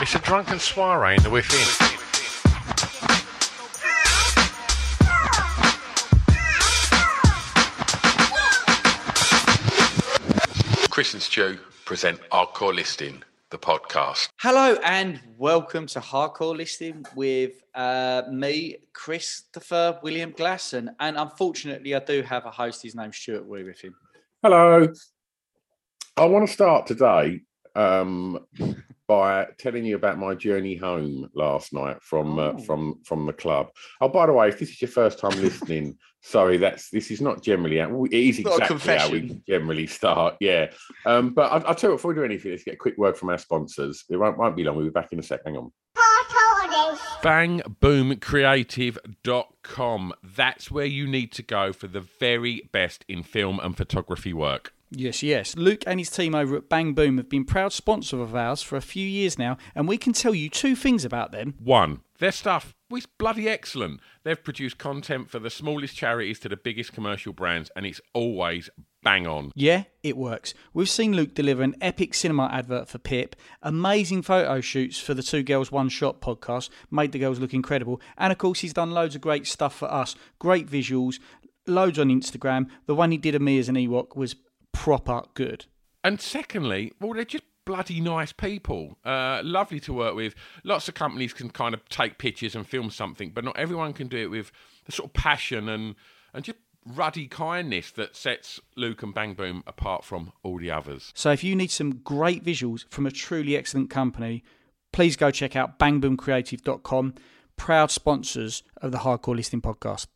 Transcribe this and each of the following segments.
It's a drunken soiree in the within. Chris and Stu present Hardcore Listening, the podcast. Hello and welcome to Hardcore Listening with uh, me, Christopher William Glasson, and unfortunately, I do have a host. His name's Stuart Wee with him. Hello. I want to start today um, by telling you about my journey home last night from uh, Oh. from from the club. Oh, by the way, if this is your first time listening, sorry, that's this is not generally how it is Not exactly how we generally start. Yeah, um, but I, I'll tell you what, before we do anything, let's get a quick word from our sponsors. It won't, won't be long. We'll be back in a sec. Hang on. Bangboomcreative.com. That's where you need to go for the very best in film and photography work. Yes, yes. Luke and his team over at Bang Boom have been proud sponsors of ours for a few years now, and we can tell you two things about them. One, their stuff is bloody excellent. They've produced content for the smallest charities to the biggest commercial brands, and it's always bang on. Yeah, it works. We've seen Luke deliver an epic cinema advert for Pip, amazing photo shoots for the Two Girls One Shot podcast, made the girls look incredible, and of course, he's done loads of great stuff for us. Great visuals, loads on Instagram. The one he did of me as an Ewok was proper good. And secondly, well, they're just bloody nice people. Uh, lovely to work with. Lots of companies can kind of take pictures and film something, but not everyone can do it with the sort of passion and and just ruddy kindness that sets Luke and Bang Boom apart from all the others. So if you need some great visuals from a truly excellent company, please go check out bangboomcreative.com, proud sponsors of the Hardcore Listening podcast.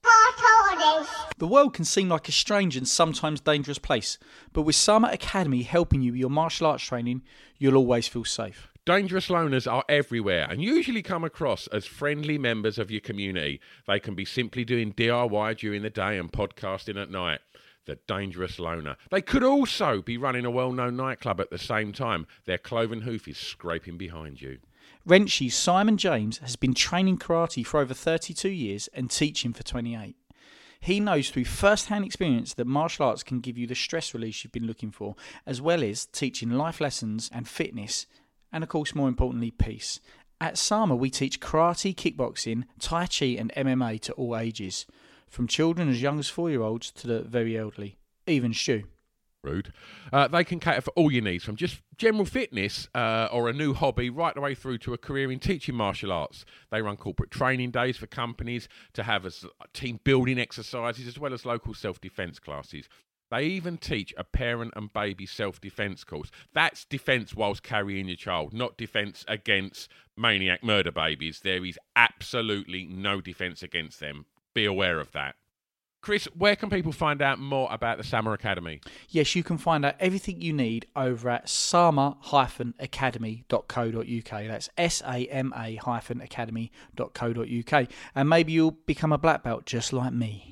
The world can seem like a strange and sometimes dangerous place, but with Sama Academy helping you with your martial arts training, you'll always feel safe. Dangerous loners are everywhere and usually come across as friendly members of your community. They can be simply doing DIY during the day and podcasting at night. The dangerous loner. They could also be running a well known nightclub at the same time. Their cloven hoof is scraping behind you. Wrenchy's Simon James has been training karate for over 32 years and teaching for 28. He knows through first hand experience that martial arts can give you the stress release you've been looking for, as well as teaching life lessons and fitness, and of course, more importantly, peace. At Sama, we teach karate, kickboxing, Tai Chi, and MMA to all ages, from children as young as four year olds to the very elderly, even Stu. Rude. Uh, they can cater for all your needs, from just general fitness uh, or a new hobby, right the way through to a career in teaching martial arts. They run corporate training days for companies to have as team building exercises as well as local self defence classes. They even teach a parent and baby self defence course. That's defence whilst carrying your child, not defence against maniac murder babies. There is absolutely no defence against them. Be aware of that. Chris, where can people find out more about the Sama Academy? Yes, you can find out everything you need over at sama-academy.co.uk. That's S-A-M-A academy.co.uk. And maybe you'll become a black belt just like me.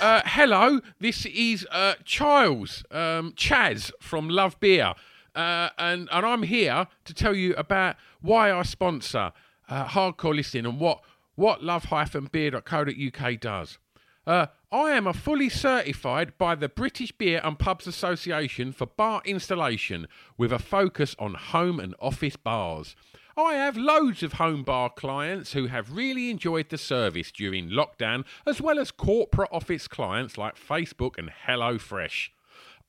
Uh, hello, this is uh, Charles um, Chaz from Love Beer, uh, and and I'm here to tell you about why I sponsor uh, Hardcore Listening and what what love-beer.co.uk does. Uh, I am a fully certified by the British Beer and Pubs Association for bar installation with a focus on home and office bars. I have loads of home bar clients who have really enjoyed the service during lockdown, as well as corporate office clients like Facebook and HelloFresh.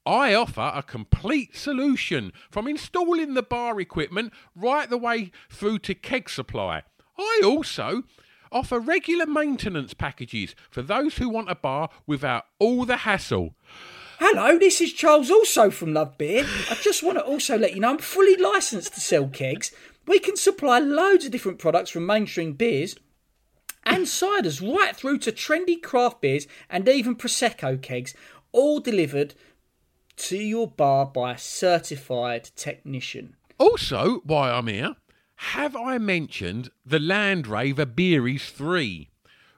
I offer a complete solution from installing the bar equipment right the way through to keg supply. I also offer regular maintenance packages for those who want a bar without all the hassle. Hello, this is Charles, also from Love Beer. I just want to also let you know I'm fully licensed to sell kegs. We can supply loads of different products from mainstream beers and ciders right through to trendy craft beers and even Prosecco kegs, all delivered to your bar by a certified technician. Also, why I'm here, have I mentioned the Land Rover Beeries 3,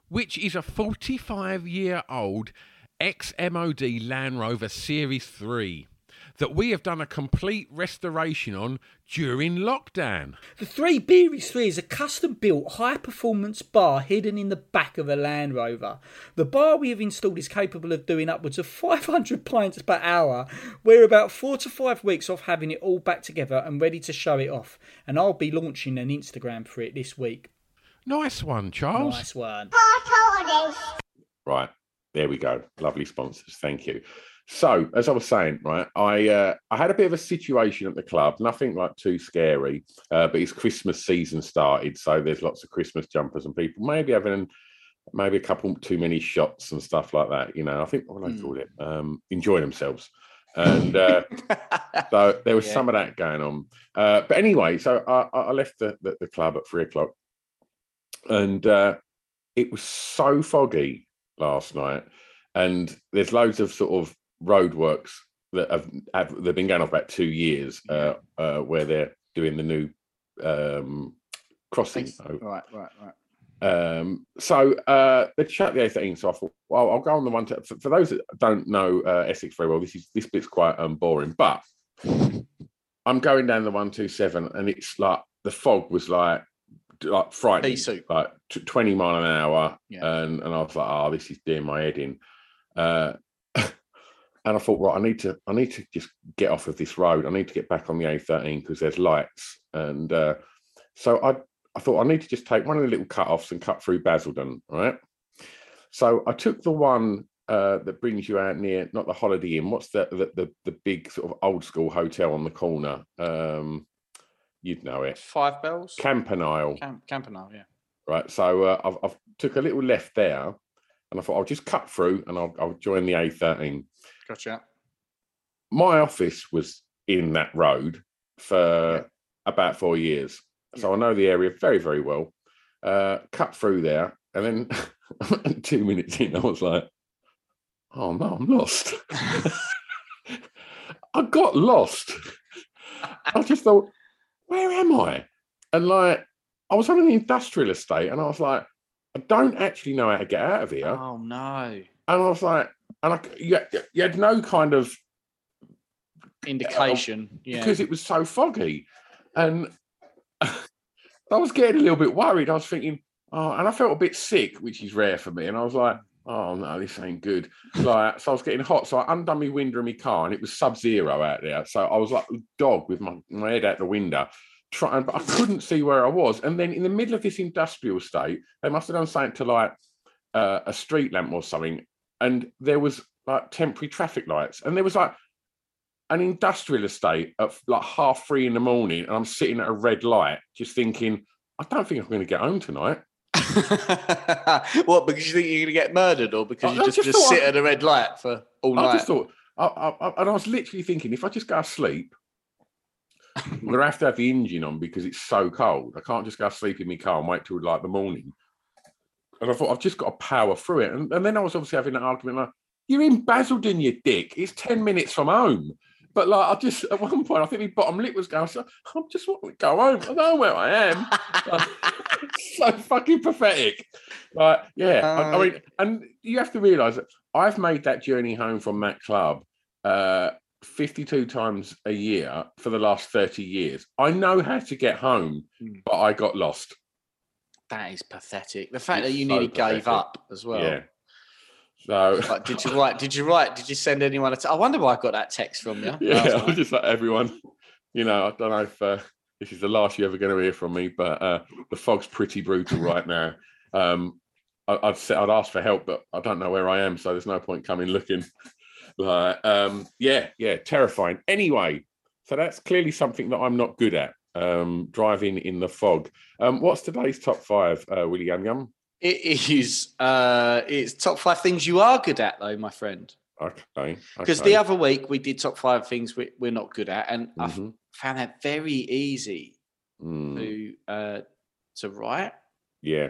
which is a 45 year old ex MOD Land Rover Series 3 that we have done a complete restoration on during lockdown? The Three Beeries 3 is a custom built high performance bar hidden in the back of a Land Rover. The bar we have installed is capable of doing upwards of 500 pints per hour. We're about four to five weeks off having it all back together and ready to show it off. And I'll be launching an Instagram for it this week. Nice one, Charles. Nice one. Right. There we go. Lovely sponsors. Thank you. So, as I was saying, right, I uh, I had a bit of a situation at the club. Nothing like too scary, uh, but it's Christmas season started, so there's lots of Christmas jumpers and people maybe having maybe a couple too many shots and stuff like that. You know, I think what do I call it, um, enjoy themselves. And uh, so there was Yeah. some of that going on. Uh, but anyway, so I, I I left the, the, the club at three o'clock, and uh, it was so foggy last night, and there's loads of sort of roadworks that have, have they've been going on for about two years, uh, uh, where they're doing the new um, crossing. Right, right, right. Um, so uh, they shut the A13. So I thought, well, I'll go on the one. To, for, for those that don't know uh, Essex very well, this is this bit's quite um, boring. But I'm going down the one two seven, and it's like the fog was like like frightening, like t- 20 mile an hour, Yeah. and and I was like, oh, this is doing my head in. Uh, and I thought, right, I need to I need to just get off of this road. I need to get back on the A13 because there's lights, and uh, so I I thought I need to just take one of the little cut-offs and cut through Basildon, right? So I took the one uh, that brings you out near, not the Holiday Inn. What's the the the, the big sort of old school hotel on the corner? Um, you'd know it, Five bells? Campanile, Camp- Campanile, yeah. right? So uh, I've, I've took a little left there, and I thought I'll just cut through and I'll, I'll join the A13. Gotcha. My office was in that road for about four years, so I know the area very very well. Uh, cut through there, and then two minutes in, I was like, "Oh no, I'm lost." I got lost. I just thought, "Where am I?" And like, I was on an industrial estate, and I was like, "I don't actually know how to get out of here." Oh, no. And I was like, and I, you, you had no kind of Indication. Yeah. because it was so foggy. And I was getting a little bit worried. I was thinking, oh, and I felt a bit sick, which is rare for me. And I was like, oh no, this ain't good. Like, so I was getting hot. So I undone my window in my car, and it was sub-zero out there. So I was like a dog with my, my head out the window. Trying, but I couldn't see where I was. And then in the middle of this industrial state, they must have done something to like uh, a street lamp or something, and there was like temporary traffic lights, and there was like an industrial estate at like half three in the morning, and I'm sitting at a red light, just thinking, I don't think I'm going to get home tonight. what? Because you think you're going to get murdered, or because I- you just, just just sit I- at a red light for all I night? I just thought, I, I, I- and I was literally thinking, if I just go to sleep, I'm going to have to have the engine on because it's so cold. I can't just go to sleep in my car and wait till like the morning. And I thought, I've just got to power through it. And, and then I was obviously having an argument like, you're in Basildon, you dick. It's 10 minutes from home. But like, I just, at one point, I think my bottom lip was going, so I'm just want to go home. I don't know where I am. Like, so fucking pathetic. Like, yeah. I, I mean, and you have to realize that I've made that journey home from that club uh, 52 times a year for the last 30 years. I know how to get home, Hmm. but I got lost. That is pathetic. The fact It's that you so nearly gave up as well. Yeah. So, Like, did you write? Did you write? Did you send anyone a I wonder why I got that text from you. yeah, I was just like everyone, you know, I don't know if uh, this is the last you're ever going to hear from me, but uh, the fog's pretty brutal right now. Um, I, I'd say I'd ask for help, but I don't know where I am, so there's no point coming looking. like, um, yeah, yeah, terrifying. Anyway, so that's clearly something that I'm not good at. Um, driving in the fog. Um, what's today's top five, uh, Willie Yum Yum? It is. Uh, it's top five things you are good at, though, my friend. Okay, Because okay. the other week we did top five things we, we're not good at, and I f- Mhm. found that very easy Mm, to uh, to write. yeah,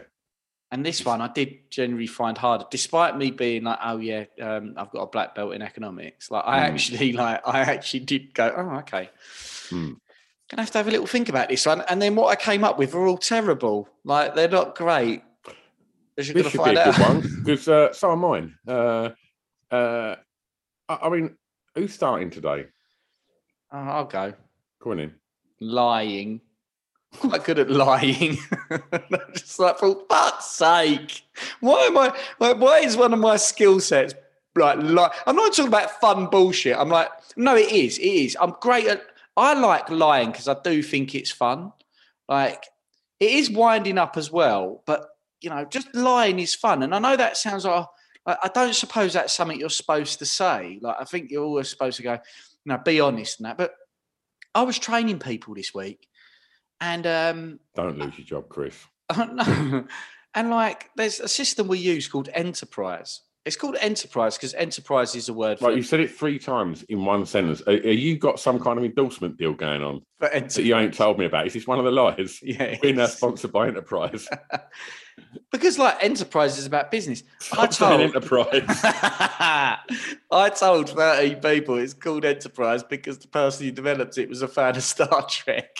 And this one I did generally find harder, despite me being like, "Oh yeah, um, I've got a black belt in economics." Like I Mm. actually, like I actually did go, "Oh okay." Mm. Gonna have to have a little think about this one. And then what I came up with are all terrible. Like they're not great. As you're this gonna should be a out. good one because uh, so are mine. Uh, uh, I, I mean, who's starting today? Oh, I'll go. Go on in. lying. Quite good at lying. Just like for fuck's sake, why am I? Like, why is one of my skill sets like? Li- I'm not talking about fun bullshit. I'm like, no, it is. It is. I'm great at. I like lying because I do think it's fun. Like, it is winding up as well, but you know, just lying is fun. And I know that sounds like. I I don't suppose that's something you're supposed to say. Like, I think you're always supposed to go, you know, be honest and that. But I was training people this week, and um, Don't lose your job, Chris. no, and like there's a system we use called Enterprise. It's called Enterprise because Enterprise is a word for, Right, you said it three times in one sentence. Are, are you got some kind of endorsement deal going on that you ain't told me about? Is this one of the lies? Yeah, We're now sponsored by Enterprise. because like Enterprise is about business. I Stop saying told Enterprise. I told 30 people it's called Enterprise because the person who developed it was a fan of Star Trek.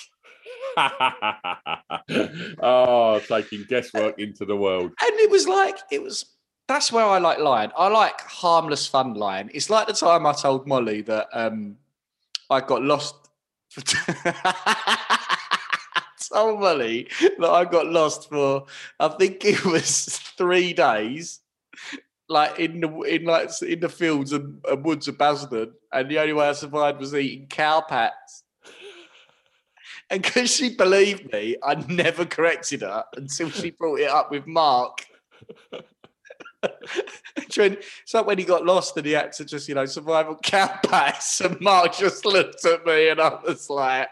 oh, taking guesswork into the world. And it was like, it was, that's where I like lying. I like harmless fun lying. It's like the time I told Molly that um, I got lost. For told Molly that I got lost for, I think it was three days. Like in the in like in the fields and, and woods of Basildon, and the only way I survived was eating cow pats. And because she believed me, I never corrected her until she brought it up with Mark. When- it's like when he got lost and he had to just, you know, survive on cow pats. And Mark just looked at me and I was like,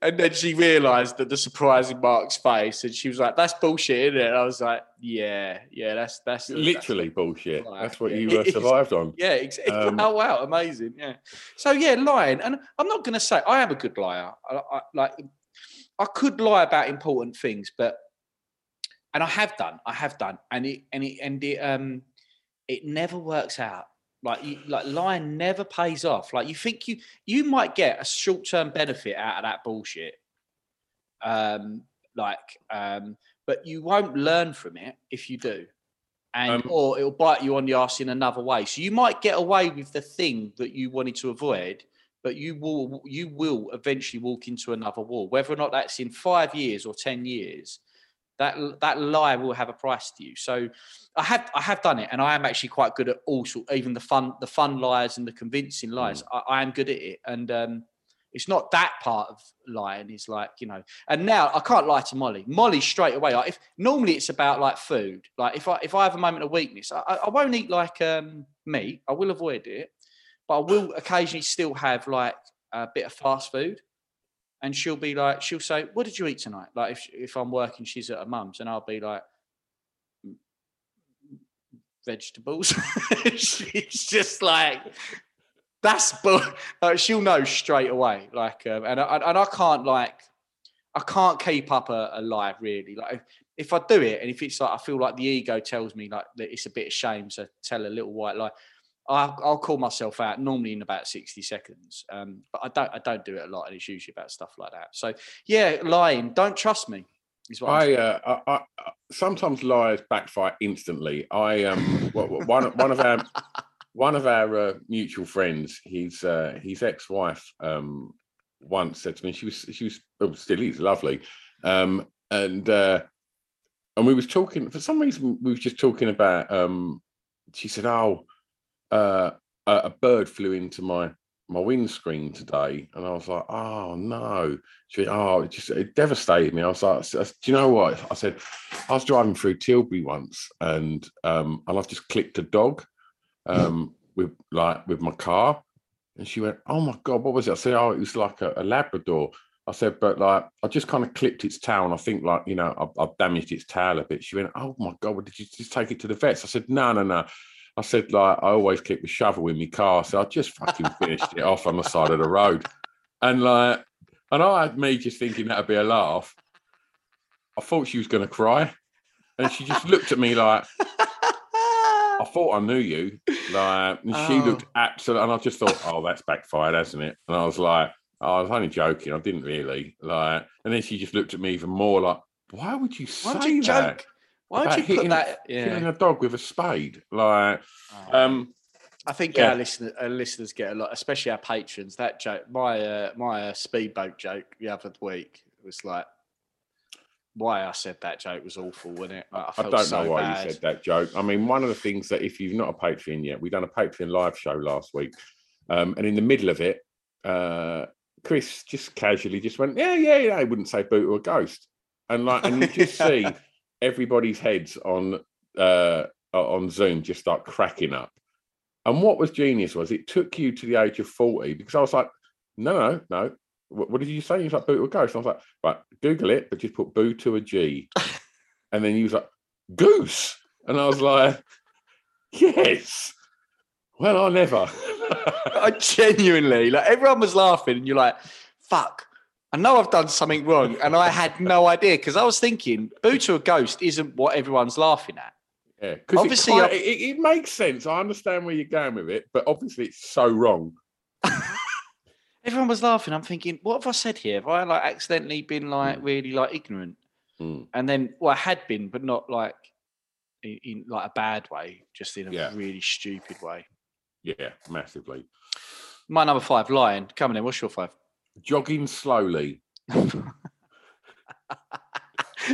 and then she realised that the surprise in Mark's face, and she was like, "That's bullshit, isn't it?" And I was like, "Yeah, yeah, that's that's Literally bullshit. Right, That's what yeah. you uh, is. survived on. yeah, exactly. Um, oh wow, amazing. Yeah. So yeah, lying, and I'm not going to say I am a good liar. I, I, like, I could lie about important things, but and I have done, I have done, and it and it and it um, it never works out. Like you, like lying never pays off. Like you think you you might get a short term benefit out of that bullshit. Um, like um, but you won't learn from it if you do and Um, or it'll bite you on the ass in another way. So you might get away with the thing that you wanted to avoid, but you will you will eventually walk into another wall. Whether or not that's in five years or ten years, that that lie will have a price to you. So I have I have done it, and I am actually quite good at all sort, even the fun the fun lies and the convincing lies. I, I am good at it, and um, it's not that part of lying. It's like you know, and now I can't lie to Molly. Molly straight away. Like if normally it's about like food. Like if I if I have a moment of weakness, I, I I won't eat like um, meat. I will avoid it, but I will occasionally still have like a bit of fast food. And she'll be like, she'll say, "What did you eat tonight?" Like if if I'm working, she's at her mum's, and I'll be like, "Mm, vegetables. she's just like, that's bull. Like, she'll know straight away. Like, um, and I, and I can't like, I can't keep up a, a lie really. Like, if I do it, and if it's like I feel like the ego tells me like that it's a bit of shame to tell a little white lie, I'll, I'll call myself out normally in about sixty seconds. Um, but I don't, I don't do it a lot, and it's usually about stuff like that. So yeah, lying. Don't trust me. Is what I'm uh, I, I I- sometimes lies backfire instantly. I um one one of our one of our uh, mutual friends, his uh, his ex wife um once said to me she was she was oh, still is lovely, um and uh, and we was talking for some reason we was just talking about um she said oh uh, a, bird flew into my my windscreen today, and I was like, "Oh no!" She "Oh, it just it devastated me." I was like, "Do you know what?" I said, "I was driving through Tilbury once, and um, and I've just clipped a dog, um, with like with my car, and she went, "Oh my god, what was it?" I said, "Oh, it was like a, a Labrador." I said, "But like, I just kind of clipped its tail, and I think like you know, I've, damaged its tail a bit." She went, "Oh my god, did you just take it to the vets?" I said, "No, no, no." I said, like, I always keep the shovel in my car, so I just fucking finished it off on the side of the road, and like, and I had me just thinking that'd be a laugh. I thought she was going to cry, and she just looked at me like. I thought I knew you. Like, and she Oh. looked absolutely, and I just thought, oh, that's backfired, hasn't it? And I was like, oh, I was only joking. I didn't really. Like, and then she just looked at me even more like, why would you say you that? joke? Why'd about you put hitting- that? Killing Yeah. a dog with a spade. Like, Oh. um, I think Yeah. our listeners, our listeners get a lot, especially our patrons. That joke, my uh, my uh, speedboat joke the other week was like, why I said that joke was awful, wasn't it? Like, I, I don't so know why bad. you said that joke. I mean, one of the things that if you've not a Patreon yet, we done a Patreon live show last week, um, and in the middle of it, uh, Chris just casually just went, "Yeah, yeah, yeah." I wouldn't say boot or ghost, and like, and you just see everybody's heads on uh, on Zoom just start cracking up. And what was genius was it took you to the age of forty because I was like, "No, no, no." What, what did you say? He was like, boot or ghost. And I was like, right, Google it, but just put boo to a G. and then he was like, goose. And I was like, yes. Well, I never. I genuinely like everyone was laughing, and you're like, "Fuck." I know I've done something wrong, and I had no idea because I was thinking, "Boo to a ghost" isn't what everyone's laughing at. yeah, because Obviously, it, I- it, it makes sense. I understand where you're going with it, but obviously it's so wrong. Everyone was laughing. I'm thinking, what have I said here? Have I like accidentally been like really like ignorant? Mm. And then, well, I had been, but not like in, in like a bad way, just in a Yeah. really stupid way. Yeah, massively. My number five, lion. coming in. What's your five? Jogging slowly.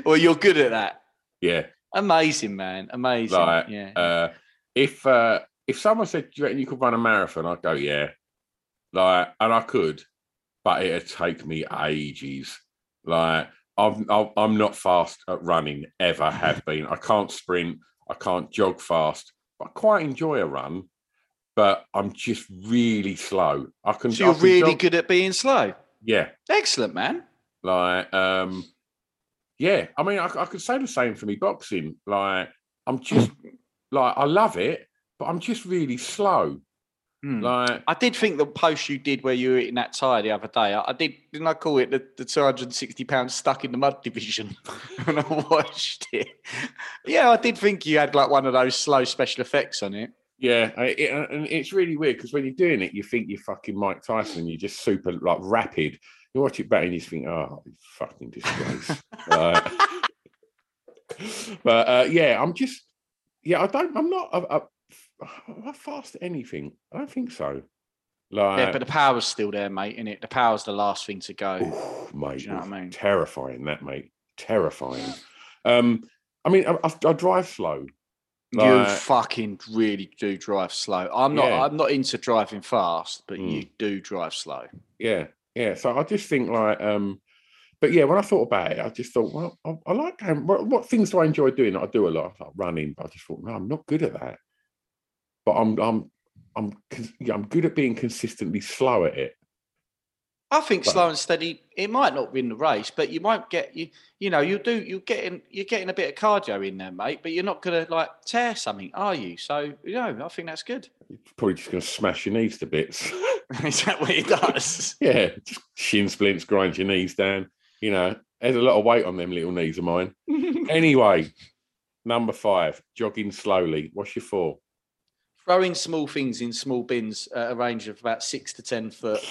well, you're good at that. Yeah. Amazing, man. Amazing. Like, yeah. uh, if uh, if someone said, "Do you reckon you could run a marathon?" I'd go, "Yeah." Like, and I could, but it'd take me ages. Like, I'm I'm I'm not fast at running. Ever have been. I can't sprint. I can't jog fast. But I quite enjoy a run. But I'm just really slow. I can. so you're can really jog- good at being slow. Yeah. Excellent, man. Like, um, yeah. I mean, I, I could say the same for me boxing. Like, I'm just like I love it, but I'm just really slow. Hmm. Like, I did think the post you did where you were eating that tire the other day. I, I did, didn't I call it the, the 260 pounds stuck in the mud division when I watched it? Yeah, I did think you had like one of those slow special effects on it. Yeah, I- it, and it's really weird because when you're doing it, you think you're fucking Mike Tyson. You're just super like rapid. You watch it back and you just think, oh, fucking disgrace. Like- but uh, yeah, I'm just, yeah, I don't, I'm not, I, I, am I fast at anything? I don't think so. Like, yeah, but the power's still there, mate, in it? The power's the last thing to go. Oof, mate, you know what I mean? terrifying that, mate. Terrifying. Um, I mean, I, I, I drive slow. You fucking really do drive slow. I'm not Yeah. I'm not into driving fast, but you Mm. do drive slow. Yeah, yeah. So I just think like, um, but yeah, when I thought about it, I just thought, well, I, I like going. What, what things do I enjoy doing? I do a lot, like running. But I just thought, no, I'm not good at that. But I'm, I'm, I'm, yeah, I'm good at being consistently slow at it. I think slow and steady. It might not win the race, but you won't get you. You know, you do. You're getting you're getting a bit of cardio in there, mate. But you're not gonna like tear something, are you? So you know, I think that's good. You're probably just going to smash your knees to bits. Is that what it does? yeah, just shin splints, grind your knees down. You know, there's a lot of weight on them little knees of mine. anyway, number five, jogging slowly. What's your four? Throwing small things in small bins at a range of about six to ten foot.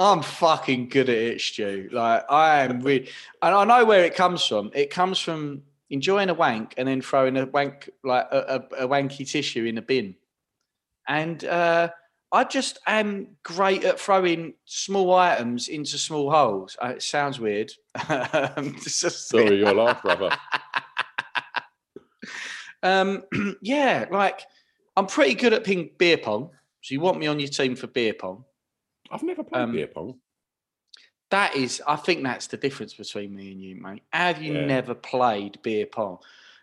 I'm fucking good at it, Stu. Like I am really, and I know where it comes from. It comes from enjoying a wank and then throwing a wank like a, a, a wanky tissue in a bin. And uh, I just am great at throwing small items into small holes. Uh, it sounds weird. Um, just- Sorry, your laugh, brother. um, yeah, like I'm pretty good at ping beer pong. So you want me on your team for beer pong? I've never played Um, beer pong. That is, I think that's the difference between me and you, mate. Have you Yeah. never played beer pong?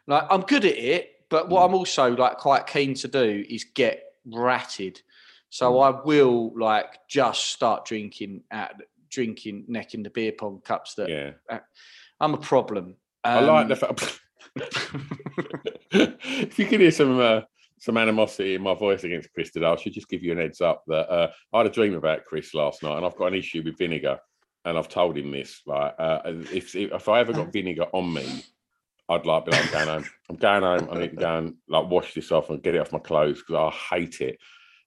Like I'm good at it, But what I'm also like quite keen to do is get ratted. So I will like just start drinking at drinking neck in the beer pong cups that Yeah. I'm a problem. I like Um, the fact. if you can hear some uh, some animosity in my voice against Chris today, I should just give you an heads up that uh, I had a dream about Chris last night, and I've got an issue with vinegar, and I've told him this. Like, uh, if if I ever got vinegar on me, I'd like be like, I'm going home. I'm going home. I need to go and like wash this off and get it off my clothes because I hate it.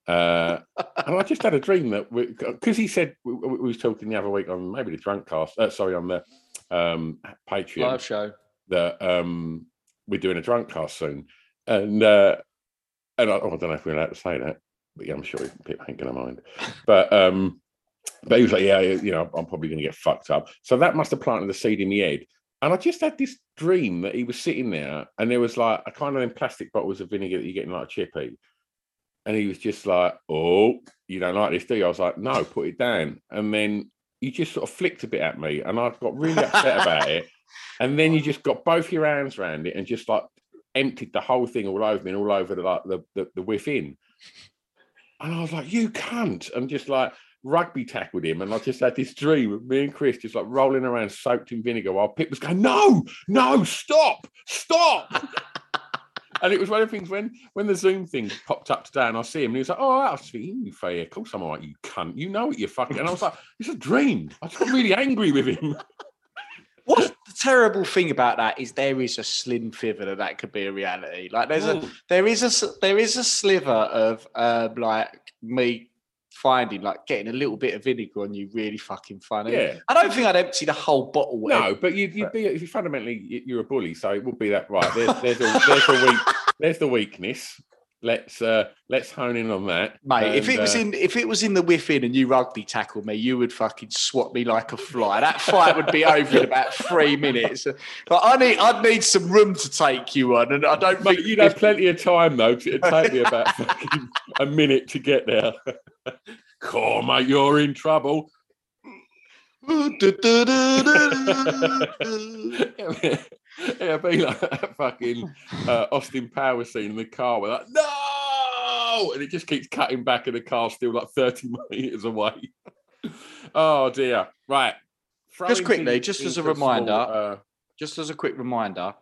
Uh, and I just had a dream that because he said we, we was talking the other week on maybe the drunk cast, uh, sorry, on the um, Patreon live show. that um we're doing a drunk cast soon, and uh, and I, oh, I don't know if we're allowed to say that, but yeah, I'm sure people ain't gonna mind. But um, but he was like, yeah, you know, I'm probably gonna get fucked up. So that must have planted the seed in my head. And I just had this dream that he was sitting there, and there was like a kind of them plastic bottles of vinegar that you get in like a chippy. And he was just like, "Oh, you don't like this, do you?" I was like, "No, put it down." And then he just sort of flicked a bit at me, and I got really upset about it. And then you just got both your hands around it and just like emptied the whole thing all over me and all over the like the the, the within. And I was like, "You cunt!" And just like rugby tackled him, and I just had this dream of me and Chris just like rolling around soaked in vinegar while Pip was going, "No, no, stop, stop!" and it was one of the things when when the Zoom thing popped up today, and I see him, and he was like, "Oh, I was thinking, you fair, of course I'm all right, you cunt, you know what you're fucking." And I was like, "It's a dream." I just got really angry with him. Terrible thing about that is there is a slim figure that that could be a reality. Like there's a Mm. there is a there is a sliver of um, like me finding like getting a little bit of vinegar on you really fucking funny. Yeah. I don't think I'd empty the whole bottle. No, but you'd, you'd be if you fundamentally you're a bully, so it would be that right. There's there's a, there's the weak there's the weakness. Let's uh let's hone in on that, Mate, if And, it was uh, in if it was in the whiffing and you rugby tackled me, you would fucking swat me like a fly. That fight would be over in about three minutes. But I need I'd need some room to take you on, and I don't Mate, think you'd have plenty of time though. it'd take me about fucking a minute to get there. Cool, mate, you're in trouble. It'd be like that fucking uh, Austin Power scene in the car where like, no! And it just keeps cutting back and the car's still like 30 meters away. oh dear. Right. Just quickly, just as a into small, reminder, uh, just as a quick reminder,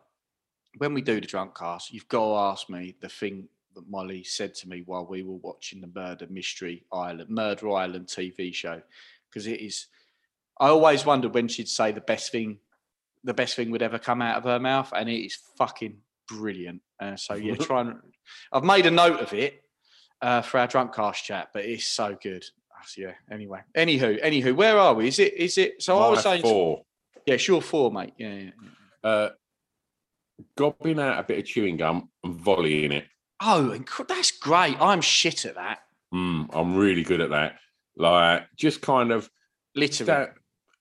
when we do the drunk cast, you've got to ask me the thing that Molly said to me while we were watching the Murder Mystery Island, Murder Island TV show, because it is. I always wondered when she'd say the best thing, the best thing would ever come out of her mouth, and it is fucking brilliant. Uh, so yeah, try and. I've made a note of it uh, for our drunk cast chat, but it's so good. So yeah. Anyway, anywho, anywho, where are we? Is it? Is it? So I was saying. four. Yeah, sure, four, mate. Yeah, yeah. yeah. Uh, gobbing out a bit of chewing gum and volleying it. Oh, that's great. I'm shit at that. Mm, I'm really good at that. Like, just kind of Literally.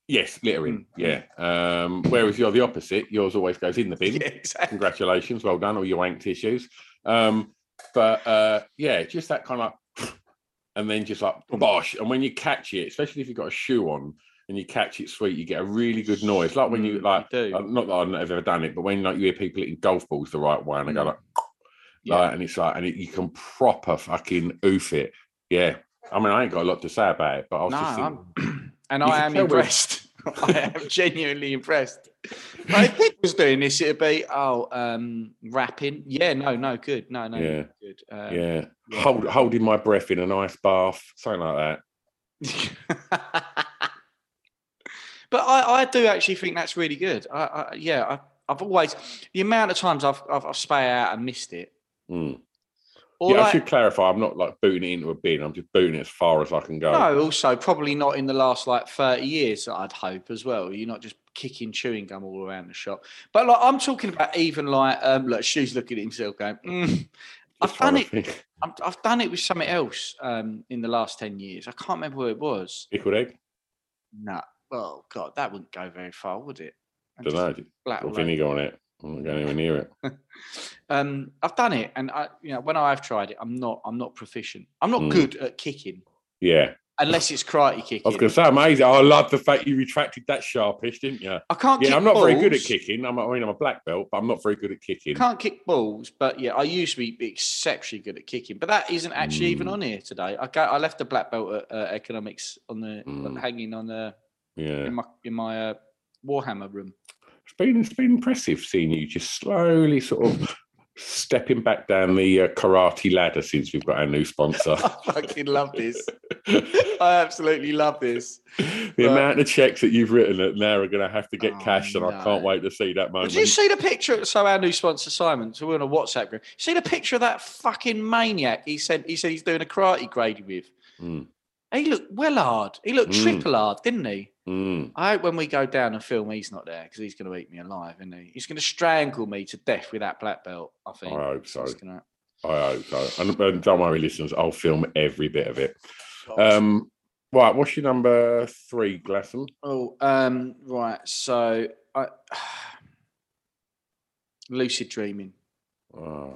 Yes, littering. Mm, Yeah. Um, whereas you're the opposite. Yours always goes in the bin. Yeah, exactly. Congratulations, well done, all your wank tissues. Um, but uh, yeah, just that kind of, and then just like bosh. And when you catch it, especially if you've got a shoe on and you catch it sweet, you get a really good noise. Like when you Mm, like, you do. uh, not that I've ever done it, but when like you hear people hitting golf balls the right way and they go Mm. like, Yeah. like, and it's like, and it, you can proper fucking oof it. Yeah. I mean, I ain't got a lot to say about it, but I was No, just thinking, and You I am impressed. I am genuinely impressed. I think Nick was doing this, it'd be oh, um, rapping. Yeah, no, no, good, no, no, Yeah. good. Um, yeah, yeah. hold, holding my breath in a nice bath, something like that. but I, I do actually think that's really good. I, I, yeah, I, I've always the amount of times I've I've, I've spay out and missed it. Mm. Or yeah, I like- should clarify. I'm not like booting it into a bin. I'm just booting it as far as I can go. No, also probably not in the last like 30 years, I'd hope as well. You're not just kicking chewing gum all around the shop. But like I'm talking about even like um look, Shoes looking at himself going, mm. I've done it. I've, I've done it with something else um in the last 10 years. I can't remember what it was. Pickled egg. No. Well, god, that wouldn't go very far, would it? And Don't know. Just flat Got all over. vinegar on it. I'm not going anywhere near it. Um, I've done it, and I, you know, when I have tried it, I'm not, I'm not proficient. I'm not Mm. good at kicking. Yeah, unless it's karate kicking. I was going to say, amazing. I love the fact you retracted that sharpish, didn't you? I can't. Yeah, I'm not very good at kicking. I'm, I mean, I'm a black belt, but I'm not very good at kicking. Can't kick balls, but yeah, I used to be exceptionally good at kicking. But that isn't actually even Mm. on here today. I got, I left the black belt at uh, economics on the Mm. hanging on the Yeah, in my in my uh, Warhammer room. It's been it's been impressive seeing you just slowly sort of stepping back down the uh, karate ladder since we've got our new sponsor. I fucking love this. I absolutely love this. the But- amount of checks that you've written that now are going to have to get Oh, cashed, and I can't wait to see that moment. Did you see the picture? So our new sponsor Simon, so we're on a WhatsApp group. See the picture of that fucking maniac? He said he said he's doing a karate grading with. Mm. He looked well hard. He looked Mm. triple hard, didn't he? Mm. I hope when we go down and film, he's not there because he's going to eat me alive, isn't he? He's going to strangle me to death with that black belt. I think. I hope so. Gonna- I hope so. And, and don't worry, listeners, I'll film every bit of it. Um, right, what's your number three, Glasson? Oh, um, right. So, I, lucid dreaming. Oh,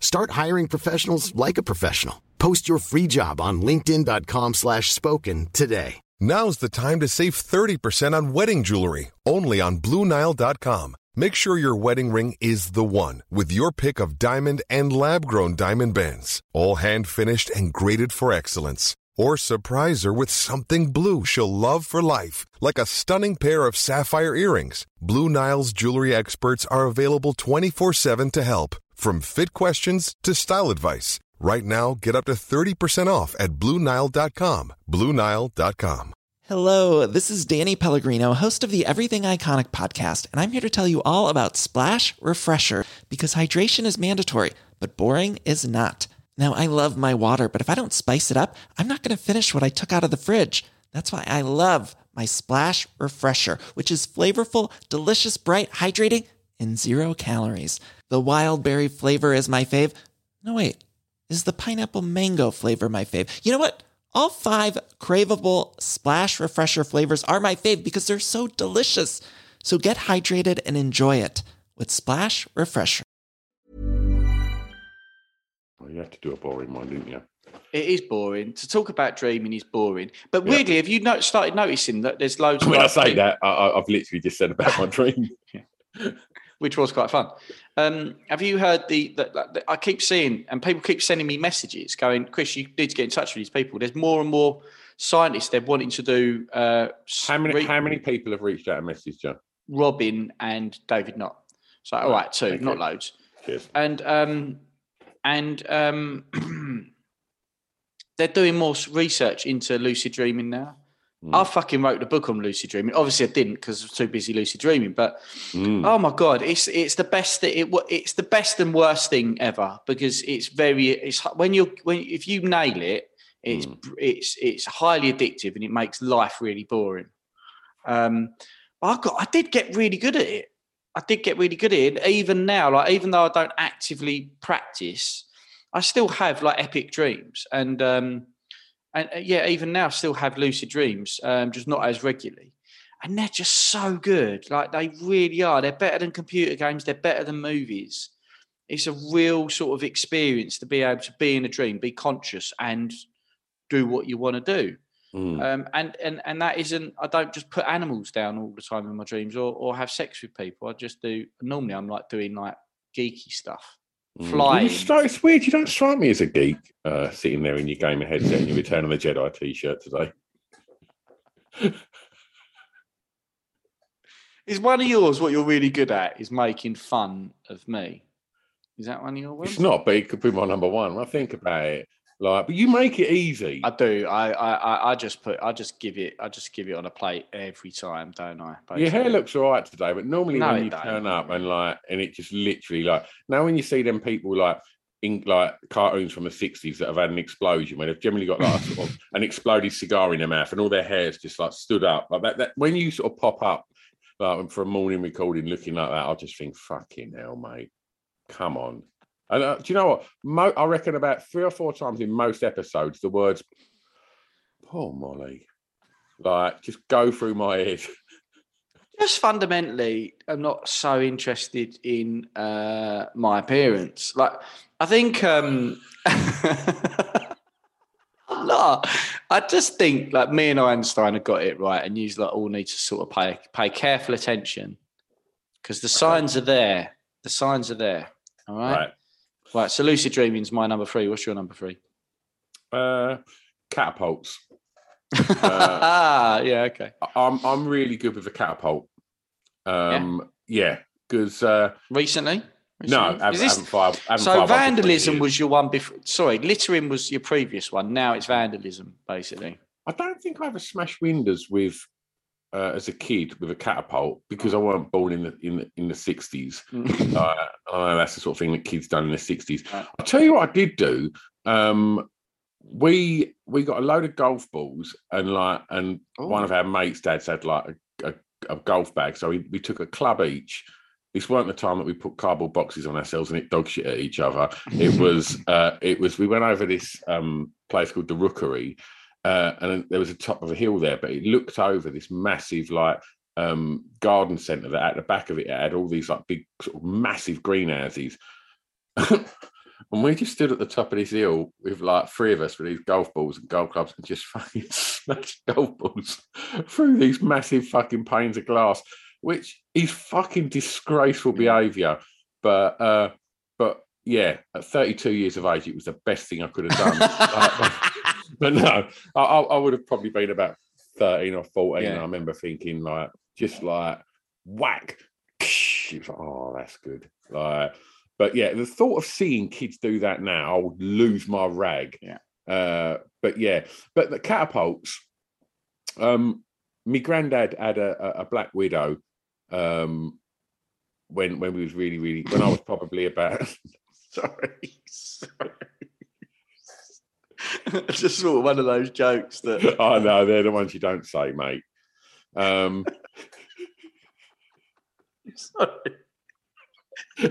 Start hiring professionals like a professional. Post your free job on linkedin.com slash spoken today. Now's the time to save 30% on wedding jewelry, only on BlueNile.com. Make sure your wedding ring is the one with your pick of diamond and lab grown diamond bands, all hand finished and graded for excellence. Or surprise her with something blue she'll love for life, like a stunning pair of sapphire earrings. Blue Nile's jewelry experts are available 24 7 to help, from fit questions to style advice. Right now, get up to 30% off at BlueNile.com. BlueNile.com. Hello, this is Danny Pellegrino, host of the Everything Iconic podcast, and I'm here to tell you all about Splash Refresher because hydration is mandatory, but boring is not. Now, I love my water, but if I don't spice it up, I'm not going to finish what I took out of the fridge. That's why I love my Splash Refresher, which is flavorful, delicious, bright, hydrating, and zero calories. The wild berry flavor is my fave. No, wait, is the pineapple mango flavor my fave? You know what? All five craveable splash refresher flavors are my fave because they're so delicious. So get hydrated and enjoy it with Splash Refresher. well, you had to do a boring one, didn't you? It is boring. To talk about dreaming is boring. But weirdly, have you not started noticing that there's loads of- When I say that, I, I- I've literally just said about my dream. Which was quite fun. Um, have you heard the, the, the? I keep seeing, and people keep sending me messages going, "Chris, you need to get in touch with these people." There's more and more scientists they're wanting to do. Uh, How many re- how many people have reached out and messaged you? Robin and David Knott. So, all right, two, Okay. not loads. Cheers. And um, and um, they're doing more research into lucid dreaming now. Hmm. I fucking wrote the book on lucid dreaming. Obviously, I didn't because I was too busy lucid dreaming. But Mm. oh my god, it's it's the best. That it it's the best and worst thing ever because it's very. It's when you when if you nail it, it's br- it's it's highly addictive and it makes life really boring. Um, I got I did get really good at it. I did get really good at it. Even now, like even though I don't actively practice, I still have like epic dreams and. um and uh, yeah, even now, still have lucid dreams, um, just not as regularly. And they're just so good. Like they really are. They're better than computer games. They're better than movies. It's a real sort of experience to be able to be in a dream, be conscious, and do what you want to do. Mm. Um, and and and that isn't. I don't just put animals down all the time in my dreams, or or have sex with people. I just do. Normally, I'm like doing like geeky stuff. Flying. Stri- It's weird. You don't strike me as a geek uh, sitting there in your gamer headset and your Return of the Jedi t-shirt today. Is one of yours what you're really good at? Is making fun of me? Is that one of your ones? It's not, but it could be my number one. When I think about it, like, but you make it easy. I do. I, I I- just put. I just give it. I just give it on a plate every time, don't I? Your hair looks all right today, but normally No, when you don't. turn up and like, and it just literally like, now when you see them people like in like cartoons from the sixties that have had an explosion, where they've generally got like a sort of an exploded cigar in their mouth and all their hair's just like stood up like that. That when you sort of pop up, like for a morning recording, looking like that, I just think, fucking hell, mate, come on. And uh, do you know what? Mo- I reckon about three or four times in most episodes, the words "poor Molly," like just go through my head. Just fundamentally, I'm not so interested in uh, my appearance. Like, I think. Um, no, I just think like me and Einstein have got it right, and you like all need to sort of pay pay careful attention because the signs are there. The signs are there. All right. Right. Right. So lucid dreaming's my number three. What's your number three? Uh, catapults. ah, yeah. Okay. I'm I'm really good with a catapult. Um, yeah, because uh, Recently. no, I haven't, this- haven't so fired one for 20 vandalism was your one before. Sorry, littering was your previous one. Now it's vandalism, basically. I don't think I ever smashed windows with uh, as a kid with a catapult because I weren't born in the in the, in the 60s. uh, I know that's the sort of thing that kids done in the 60s. Right. I'll tell you what I did do. Um, we we got a load of golf balls and like and one of our mates' dads had like a, a, a golf bag. So we, we took a club each. This weren't the time that we put cardboard boxes on ourselves and it dog shit at each other. It was uh it was we went over this um place called the Rookery, uh, and there was a top of a hill there, but it looked over this massive like um garden centre that at the back of it had all these like big sort of massive greenhouses. and we just stood at the top of this hill with like three of us with these golf balls and golf clubs and just fucking smashed golf balls through these massive fucking panes of glass, which is fucking disgraceful behaviour. But uh but yeah, at 32 years of age, it was the best thing I could have done. But no, I, I would have probably been about 13 or 14. Yeah. I remember thinking like just like whack. It was like, oh, that's good. Like, but yeah, the thought of seeing kids do that now, I would lose my rag. Yeah. Uh, but yeah, but the catapults. Um, my granddad had a, a, a black widow. Um, when when we was really really when I was probably about sorry sorry Just sort of one of those jokes that. I know they're the ones you don't say, mate. Um, Sorry.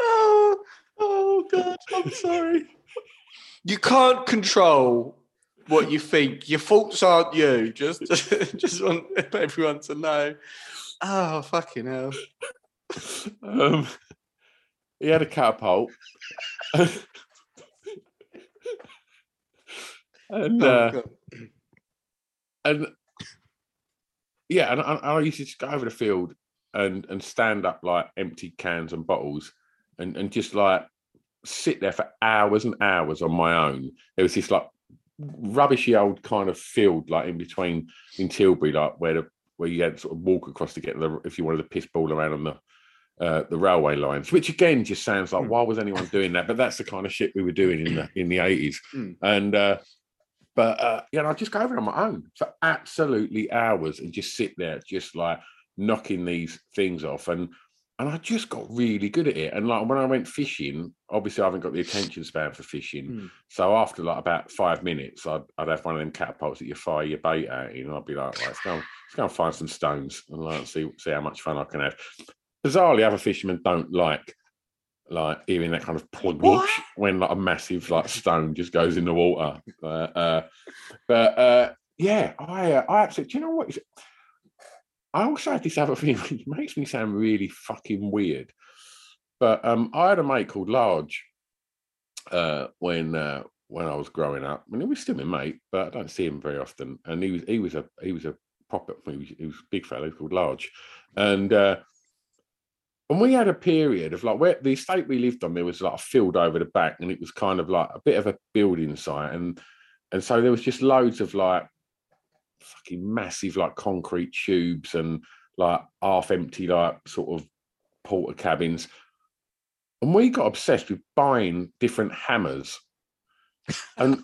oh, oh God, I'm sorry. You can't control what you think. Your faults aren't you. Just, just want everyone to know. Oh, fucking hell. um, he had a catapult. and Oh, uh, and yeah, and I, I used to just go over the field and and stand up like empty cans and bottles and and just like sit there for hours and hours on my own. There was this like rubbishy old kind of field like in between in Tilbury, like where the where you had to sort of walk across to get the if you wanted to piss ball around on the uh, the railway lines, which again just sounds like why was anyone doing that? But that's the kind of shit we were doing in the in the eighties. Mm. And uh, but uh, you know, I just go over on my own for absolutely hours and just sit there, just like knocking these things off. And and I just got really good at it. And like when I went fishing, obviously I haven't got the attention span for fishing. Mm. So after like about five minutes, I'd, I'd have one of them catapults that you fire your bait at, you know, I'd be like, right, let's go, let's go and find some stones and like see see how much fun I can have. Bizarrely, other fishermen don't like like hearing that kind of plunge when like a massive like stone just goes in the water. Uh, uh, but uh, yeah, I uh, I absolutely. Do you know what? I also had this other thing which makes me sound really fucking weird. But um, I had a mate called Large uh, when uh, when I was growing up. I mean, he was still my mate, but I don't see him very often. And he was he was a he was a proper he was, he was a big fellow called Large, and uh, and we had a period of like where the estate we lived on there was like a field over the back, and it was kind of like a bit of a building site, and and so there was just loads of like fucking massive like concrete tubes and like half empty like sort of Portakabins. And we got obsessed with buying different hammers. And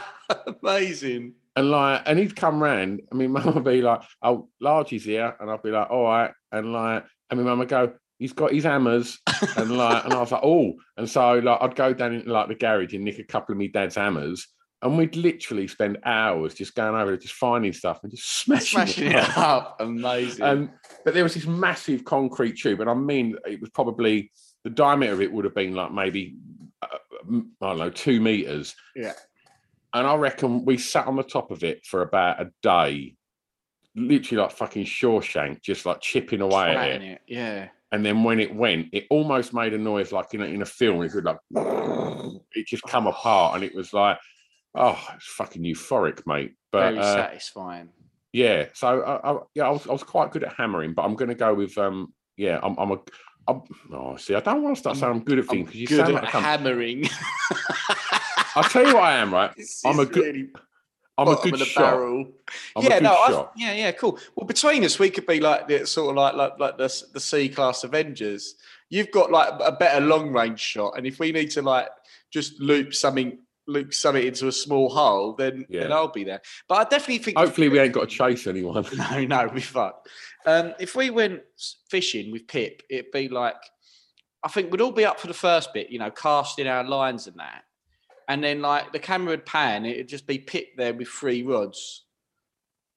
Amazing. and like and he'd come round, and my mum would be like, Oh, Largy's here, and I'd be like, All right. And like and my mum would go, he's got his hammers and like, and I was like, oh, and so like I'd go down into like the garage and nick a couple of me dad's hammers. And we'd literally spend hours just going over there, just finding stuff and just smashing, Smashing it it up. up. Amazing. Um, but there was this massive concrete tube, and I mean, it was probably the diameter of it would have been like maybe uh, I don't know two meters. Yeah. And I reckon we sat on the top of it for about a day, literally like fucking Shawshank, just like chipping away at it. it. Yeah. And then when it went, it almost made a noise like in a, in a film. It could like it just come apart, and it was like, oh, it's fucking euphoric, mate. But Very uh, satisfying. yeah, so I, I, yeah, I was, I was quite good at hammering, but I'm going to go with um, yeah, I'm, I'm a, I'm, oh, see, I don't want to start saying I'm good at things because you Good sound at like hammering. I'll tell you what I am, right? This I'm a good, really I'm a good shot. barrel. I'm yeah, no, I, yeah, yeah, cool. Well, between us, we could be like the sort of like like, like the the C class Avengers. You've got like a better long range shot, and if we need to like just loop something, loop something into a small hole, then, then I'll be there. But I definitely think Hopefully, we ain't got to chase anyone. no, no, we fucked. Um, if we went fishing with Pip, it'd be like, I think we'd all be up for the first bit, you know, casting our lines and that. And then, like, the camera would pan, it'd just be Pip there with three rods,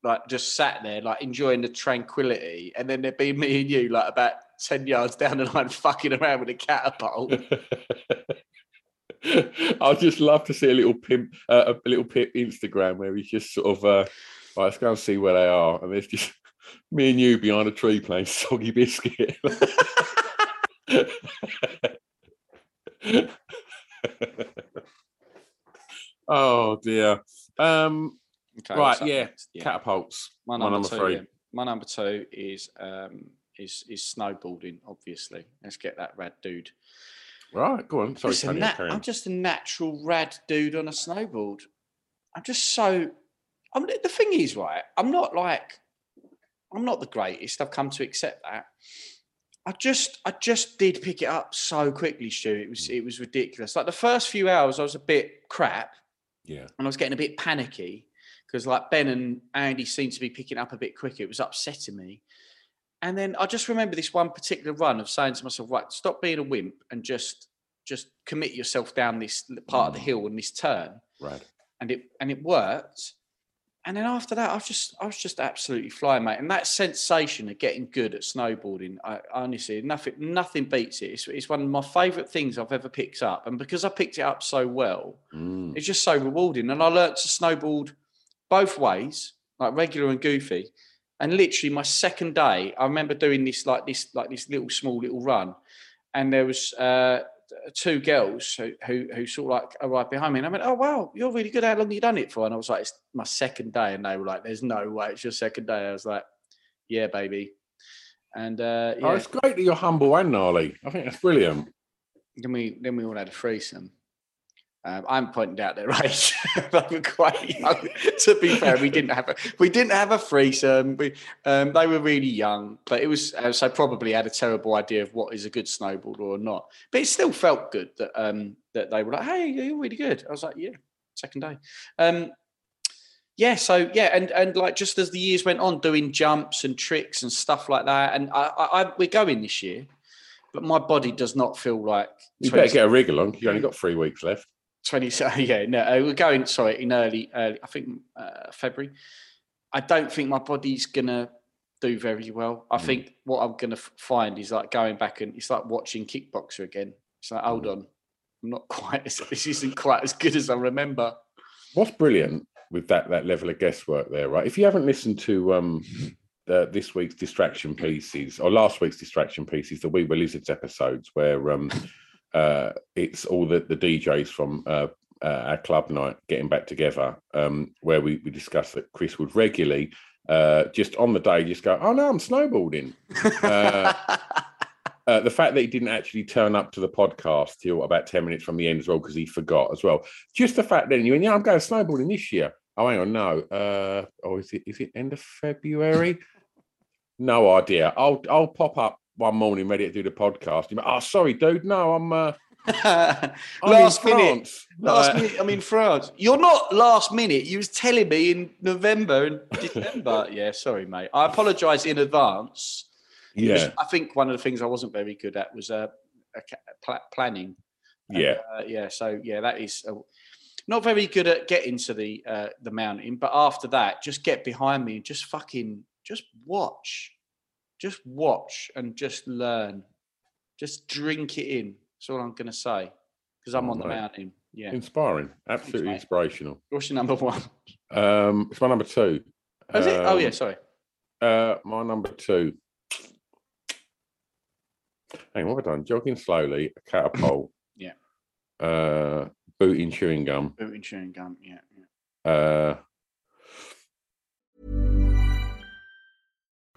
like, just sat there, like, enjoying the tranquility. And then there'd be me and you, like, about 10 yards down the line, fucking around with a catapult. I'd just love to see a little pimp, uh, a little pip Instagram where he's just sort of, uh, right, let's go and see where they are, and there's just me and you behind a tree playing soggy biscuit. oh dear. Um, Okay, right, yeah, next? Yeah. catapults. My My number, number two, three. yeah. My number two is um, is is snowboarding. Obviously, let's get that rad dude. Right, go on. Sorry, Tony. nat- I'm just a natural rad dude on a snowboard. I'm just so. I'm the thing is right. I'm not like. I'm not the greatest. I've come to accept that. I just, I just did pick it up so quickly, Stu. It was, mm. it was ridiculous. Like the first few hours, I was a bit crap, Yeah. and I was getting a bit panicky because like Ben and Andy seemed to be picking up a bit quicker. It was upsetting me. And then I just remember this one particular run of saying to myself, right, stop being a wimp and just just commit yourself down this part of the hill and this turn. Right. And it and it worked. And then after that, I was just I was just absolutely flying, mate. And that sensation of getting good at snowboarding, I honestly nothing nothing beats it. It's, it's one of my favourite things I've ever picked up. And because I picked it up so well, Mm. it's just so rewarding. And I learnt to snowboard both ways, like regular and goofy. And literally my second day, I remember doing this like this, like this little small little run. And there was uh, two girls who, who who sort of like arrived behind me. And I went, Oh wow, you're really good. How long have you done it for? And I was like, It's my second day. And they were like, There's no way it's your second day. I was like, Yeah, baby. And uh yeah. Oh, it's great that you're humble and gnarly. I think that's brilliant. then we then we all had a threesome. Um, I'm pointing out their age. they were quite young. to be fair, we didn't have a we didn't have a threesome. We, um, they were really young, but it was uh, so probably had a terrible idea of what is a good snowboarder or not. But it still felt good that um, that they were like, "Hey, you're really good." I was like, "Yeah." Second day. Um, yeah, so yeah, and and like just as the years went on, doing jumps and tricks and stuff like that, and I, I, I we're going this year, but my body does not feel like You 20 better get a wriggle on. You only got three weeks left. 20 yeah no uh, we're going sorry in early early i think uh, february. I don't think my body's gonna do very well. I think what i'm gonna f- find is like going back and it's like watching kickboxer again. It's like hold on i'm not quite as, this isn't quite as good as i remember. What's brilliant with that that level of guesswork there, right? If you haven't listened to um the, this week's distraction pieces or last week's distraction pieces, the We Were Lizards episodes, where um uh it's all the the DJs from uh, uh our club night getting back together, um, where we we discussed that Chris would regularly uh just on the day just go, oh no, I'm snowboarding. Uh, uh, the fact that he didn't actually turn up to the podcast till about 10 minutes from the end as well, because he forgot as well. Just the fact that you went, yeah, I'm going snowboarding this year. Oh, hang on, no. Uh, oh, is it is it end of February? no idea. I'll I'll pop up one morning ready to do the podcast. You go, oh, sorry, dude. No, I'm uh, I'm last in minute last Like, minute i'm in france you're not last minute you was telling me in november and december yeah sorry mate i apologize in advance Yeah, I think one of the things I wasn't very good at was uh, a ca- pla- planning. Yeah, uh, yeah. So yeah, that is uh, not very good at getting to the uh, the mountain. But after that, just get behind me and just fucking just watch, just watch and just learn, just drink it in. That's all I'm gonna say because I'm Oh, on the mountain. Yeah. inspiring, absolutely mate. inspirational. What's your number one? Um, it's my number two. Oh, is it? Oh yeah, Um, sorry. Uh, my number two. Hang on, what have I done? Jogging slowly, a catapult. Yeah. Uh, booting chewing gum. Booting chewing gum. Yeah. yeah. Uh,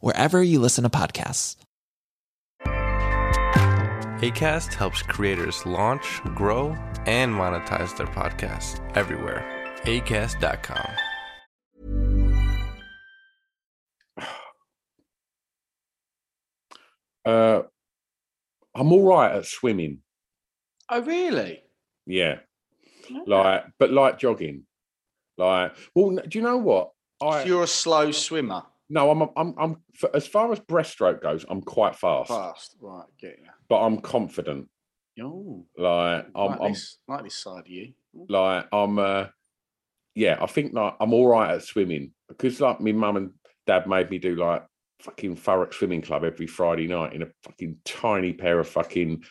wherever you listen to podcasts. ACAST helps creators launch, grow, and monetize their podcasts everywhere. ACAST.com. uh, I'm all right at swimming. Oh really? Yeah, like, but like jogging. Like, well, do you know what? I So you're a slow swimmer. No, I'm, I'm, I'm. For, as far as breaststroke goes, I'm quite fast, Fast. Right. Get you. but I'm confident. Oh, Like, I'm, like, I'm this, like this side of you. like, I'm. Uh, yeah, I think like I'm all right at swimming because like my mum and dad made me do like fucking Thurrock Swimming Club every Friday night in a fucking tiny pair of fucking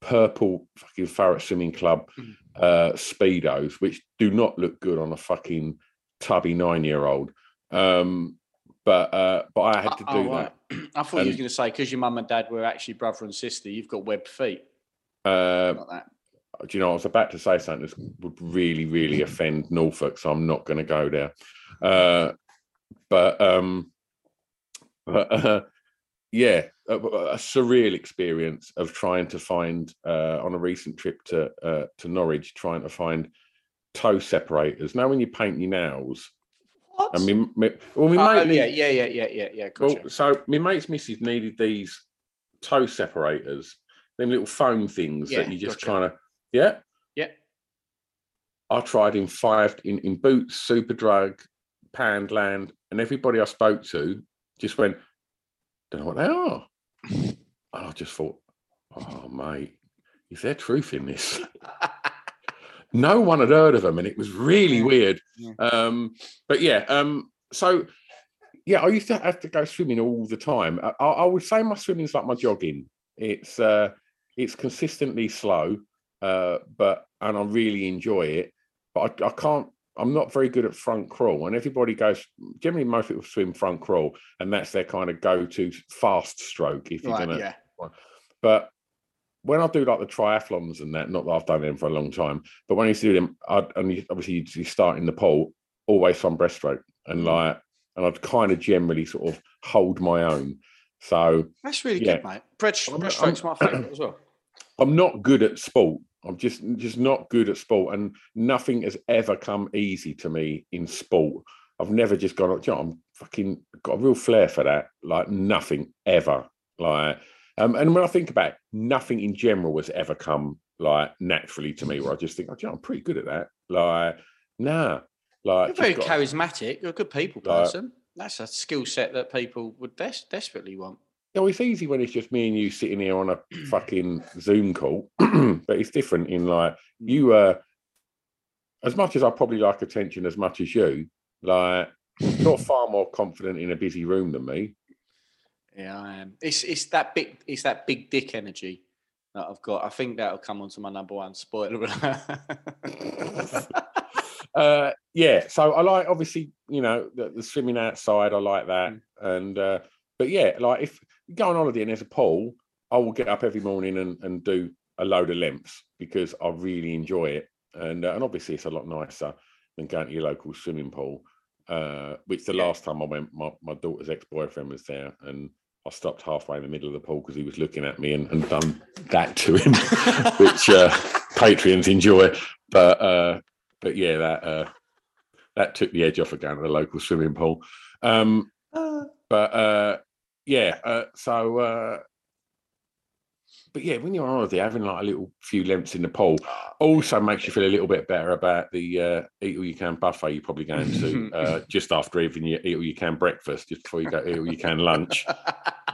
purple fucking Thurrock Swimming Club Mm. uh, speedos, which do not look good on a fucking tubby nine year old. Um, but uh, but I had to do Oh, that. I thought you were going to say because your mum and dad were actually brother and sister, you've got webbed feet Uh, like that. do you know, I was about to say something that would really, really offend Norfolk, so I'm not going to go there. Uh, but, um, but uh, yeah, a, a surreal experience of trying to find uh, on a recent trip to uh, to Norwich, trying to find toe separators. Now, when you paint your nails, What? I mean, me, well, we oh, mate, yeah, yeah, yeah, yeah, yeah, yeah. Gotcha. well, so my mate's missus needed these toe separators, them little foam things Yeah, that you just gotcha. kind of, yeah. yeah. I tried in five in, in Boots, Superdrug, Poundland, and everybody I spoke to just went, don't know what they are. and I just thought, oh mate, is there truth in this? no one had heard of them, and it was really weird. Yeah. Um, but yeah, um, so yeah, I used to have to go swimming all the time. I, I I would say my swimming's like my jogging. It's uh, it's consistently slow, uh, but and I really enjoy it. But I, I can't. I'm not very good at front crawl, and everybody goes. Generally, most people swim front crawl, and that's their kind of go-to fast stroke. If you're Right, gonna, yeah. but when I do like the triathlons and that, not that I've done them for a long time, but when I used to do them, I'd, and you, obviously you, you start in the pool, always from breaststroke, and Mm. like, and I'd kind of generally sort of hold my own. So That's really Yeah. good, mate. Breast, I'm- breaststroke's my favourite as well. I'm not good at sport. I'm just just not good at sport, and nothing has ever come easy to me in sport. I've never just gone. "Do You know, I'm fucking got a real flair for that. Like nothing ever. Like, um, and when I think about it, nothing in general has ever come like naturally to me, where I just think, oh, I'm pretty good at that. Like, nah, like You're very got- charismatic. You're a good people Like- person. That's a skill set that people would des- desperately want. You know, it's easy when it's just me and you sitting here on a fucking Zoom call, but it's different in like you. uh As much as I probably like attention as much as you, like you're far more confident in a busy room than me. Yeah, I am. It's it's that big it's that big dick energy that I've got. I think that'll come onto my number one spoiler. uh yeah so i like obviously you know the, the swimming outside i like that and uh but yeah like if you go on holiday and there's a pool i will get up every morning and, and do a load of lengths because i really enjoy it and uh, and obviously it's a lot nicer than going to your local swimming pool uh which the last time i went my, my daughter's ex-boyfriend was there and I stopped halfway in the middle of the pool because he was looking at me and, and done that to him, which uh, Patreons enjoy. But uh, but yeah, that uh, that took the edge off of going to the local swimming pool. Um, but uh, yeah, uh, so uh, but yeah, when you're on holiday, having like a little few lengths in the pool also makes you feel a little bit better about the uh, eat all you can buffet you're probably going to uh, just after even your eat all you can breakfast, just before you go eat all you can lunch.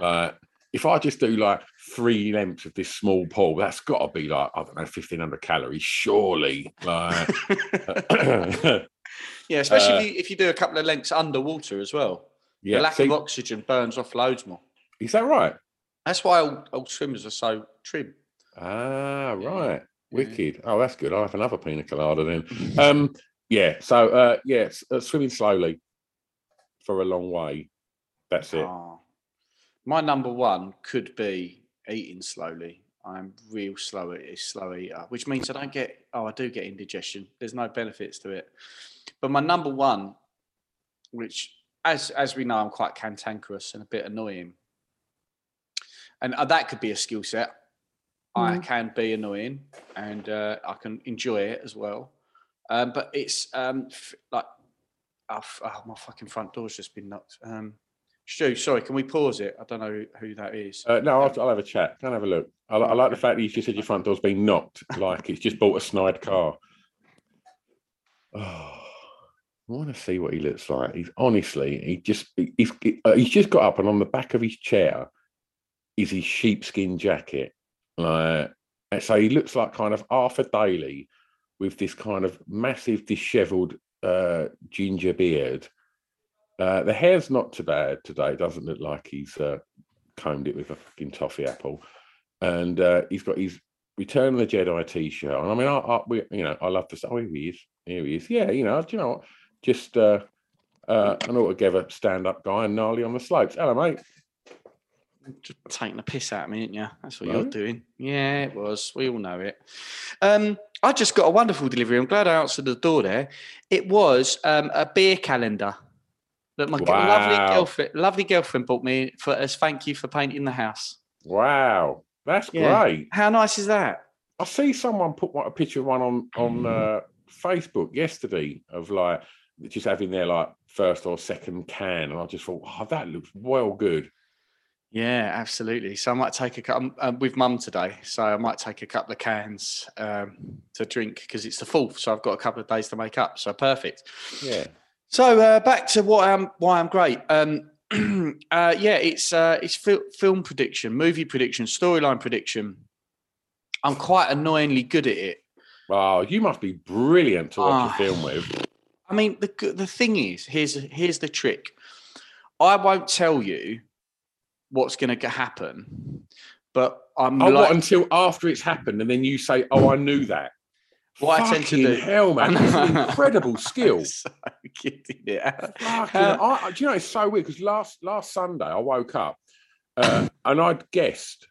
Like if I just do like three lengths of this small pool, that's got to be like I don't know, fifteen hundred calories, surely. Like, yeah, especially Uh, if, you, if you do a couple of lengths underwater as well. yeah, the lack see, of oxygen burns off loads more. is that right? That's why old, old swimmers are so trim. Ah, right. Wicked. Oh, that's good. I'll have another pina colada then. Um, yeah. So, uh, yeah, s- uh, swimming slowly for a long way. That's it. Ah. My number one could be eating slowly. I'm real slow at a slow eater, which means I don't get. Oh, I do get indigestion. There's no benefits to it. But my number one, which as as we know, I'm quite cantankerous and a bit annoying, and uh, that could be a skill set. I can be annoying, and uh, I can enjoy it as well. Um, but it's um, f- like, oh, f- oh, my fucking front door's just been knocked. Um, Stu, sorry, can we pause it? I don't know who, who that is. Uh, no, I'll, I'll have a chat. Can I have a look? I, I like the fact that you just said your front door's been knocked, like it's just bought a snide car. Oh, I want to see what he looks like. He's honestly, he just he's uh, he's just got up, and on the back of his chair is his sheepskin jacket. Like, so he looks like kind of Arthur Daley with this kind of massive dishevelled uh, ginger beard. Uh, the hair's not too bad today. It doesn't look like he's uh, combed it with a fucking toffee apple, and uh, he's got his Return of the Jedi T-shirt. And I mean, I, I we, you know, I love to say, oh, here he is, here he is. Yeah, you know, do you know what? Just uh, uh, an altogether stand-up guy and gnarly on the slopes. Hello, mate. Just taking a piss out of me, ain't you? That's what No. you're doing. Yeah, it was. We all know it. Um, I just got a wonderful delivery. I'm glad I answered the door there. It was um, a beer calendar that my g- lovely girlfriend, lovely girlfriend, bought me for as thank you for painting the house. Wow, that's Yeah. great. How nice is that? I see someone put a picture of one on on uh, Facebook yesterday of like just having their like first or second can, and I just thought, oh, that looks well good. Yeah, absolutely. So I might take a couple um, with mum today. So I might take a couple of cans um, to drink because it's the fourth. So I've got a couple of days to make up. So perfect. Yeah. So uh, back to what I'm, why I'm great. Um, uh, yeah, it's uh, it's fil- film prediction, movie prediction, storyline prediction. I'm quite annoyingly good at it. Wow, you must be brilliant to watch Ah. a film with. I mean, the the thing is, here's here's the trick. I won't tell you what's going to happen, but I'm Oh, like, what, until after it's happened, and then you say, "Oh, I knew that." What I tend to Fucking do- hell, man, that's an incredible skill. so kidding it. Fucking, Uh, I, do you know it's so weird because last last Sunday I woke up uh, and I'd guessed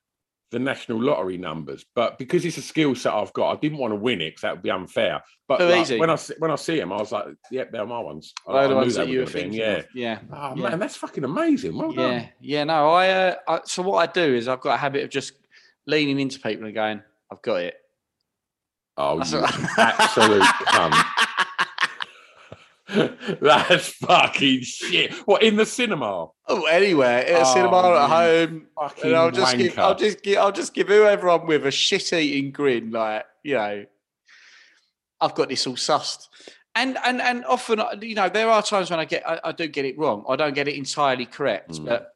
the national lottery numbers, but because it's a skill set I've got, I didn't want to win it because that would be unfair. But Too like, when I see- when I see them, I was like, "Yep, they're my ones." I, I the knew ones that you were gonna be in, thinking Yeah. Yeah. Oh Yeah. man, that's fucking amazing. Well Yeah, done. yeah. No, I, uh, I. So what I do is I've got a habit of just leaning into people and going, "I've got it." Oh, you absolute cunt. That's fucking shit. What in the cinema? Oh, anywhere at a Oh, cinema at home, fucking I'll just give. I'll just give, I'll just give whoever I'm with a shit-eating grin, like you know, I've got this all sussed. And and and often, you know, there are times when I get, I, I do get it wrong. I don't get it entirely correct, Mm. but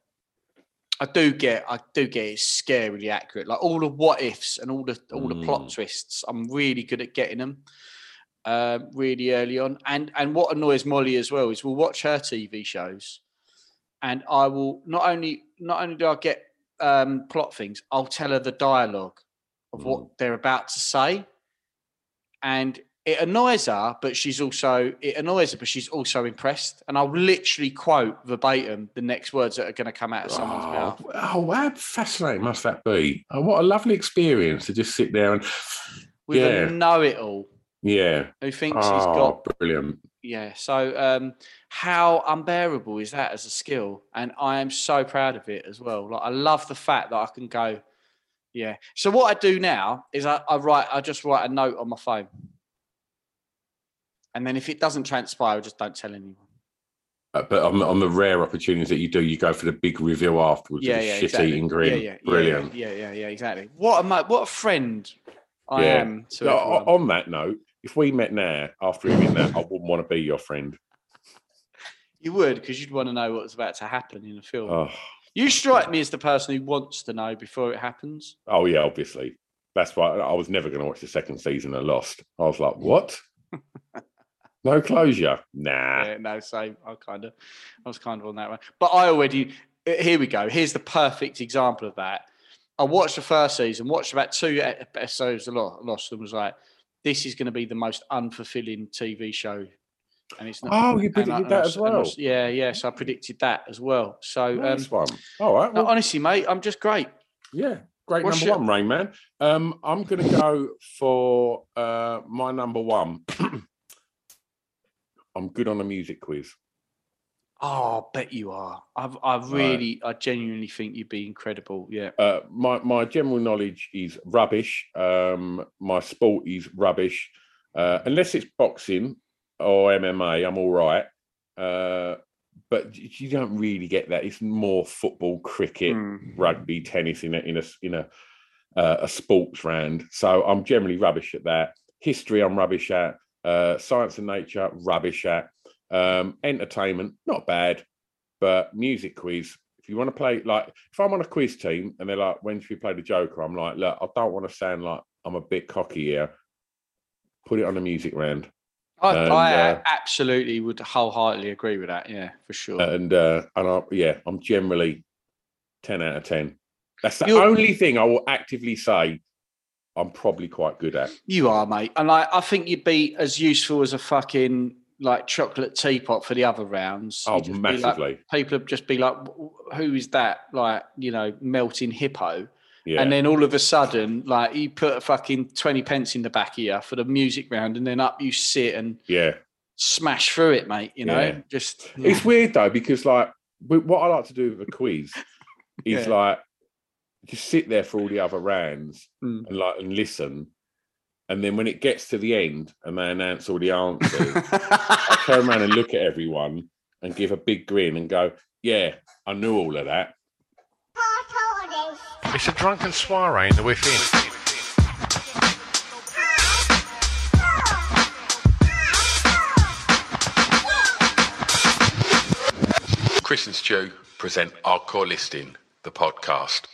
I do get, I do get it scarily accurate. Like all the what ifs and all the all the plot Mm. twists, I'm really good at getting them. Um, really early on, and and what annoys Molly as well is we'll watch her TV shows, and I will not only not only do I get um, plot things, I'll tell her the dialogue of Mm. what they're about to say, and it annoys her, but she's also it annoys her, but she's also impressed, and I'll literally quote verbatim the next words that are going to come out of someone's Oh, mouth. oh, how fascinating must that be? Oh, what a lovely experience to just sit there and With yeah, a know-it-all yeah. who thinks he's Oh, got brilliant. Yeah. So um, how unbearable is that as a skill? And I am so proud of it as well. Like I love the fact that I can go, yeah. So what I do now is I, I write, I just write a note on my phone. And then if it doesn't transpire, I just don't tell anyone. Uh, but on, the- on the rare opportunities that you do, you go for the big reveal afterwards. Yeah, yeah, shit exactly. eating grin. Yeah, yeah, yeah, brilliant. Yeah, yeah, yeah, exactly. What a what a friend I Yeah. am to No, on that note, if we met now after hearing that, I wouldn't want to be your friend. You would because you'd want to know what's about to happen in the film. Oh, You strike me as the person who wants to know before it happens. oh yeah, obviously. That's why I was never going to watch the second season of Lost. I was like, what? no closure? Nah. Yeah, no, same. I kind of, I was kind of on that one. But I already, uh, here we go. Here's the perfect example of that. I watched the first season, watched about two episodes of Lo- Lost, and was like, this is going to be the most unfulfilling TV show. And it's not. Oh, you predicted and that as well. yeah, yeah. So I predicted that as well. So, um, Nice one. All right. no, well, honestly, mate, I'm just great. Yeah, great What's number your- one, Rain Man. Um, I'm going to go for uh, my number one. I'm good on a music quiz. Oh, I bet you are. I've, I really, I genuinely think you'd be incredible. Yeah. Uh, my my general knowledge is rubbish. Um, my sport is rubbish. Uh, unless it's boxing or MMA, I'm all right. Uh, but you don't really get that. It's more football, cricket, Mm. rugby, tennis in a in a in a uh, a sports round. So I'm generally rubbish at that. History, I'm rubbish at. Uh, science and nature, rubbish at. Um, entertainment, not bad. But music quiz, if you want to play, like, if I'm on a quiz team and they're like, when should we play the Joker? I'm like, look, I don't want to sound like I'm a bit cocky here. Put it on a music round. I, And, I uh, absolutely would wholeheartedly agree with that. Yeah, for sure. And uh, and I, yeah, I'm generally ten out of ten. That's the You're- only thing I will actively say I'm probably quite good at. You are, mate. And I, I think you'd be as useful as a fucking like chocolate teapot for the other rounds. Oh, be like- massively. people would just be like, who is that? Like, you know, melting hippo. Yeah. And then all of a sudden, like, you put a fucking 20 pence in the back of you for the music round, and then up you sit and yeah. smash through it, mate. You know, Yeah. just It's weird though because like what I like to do with a quiz is Yeah. like just sit there for all the other rounds Mm. and like and listen, and then when it gets to the end and they announce all the answers, I turn around and look at everyone and give a big grin and go, "Yeah, I knew all of that." It's a drunken soiree in the within. Chris and Stu present Hardcore Listening, the podcast.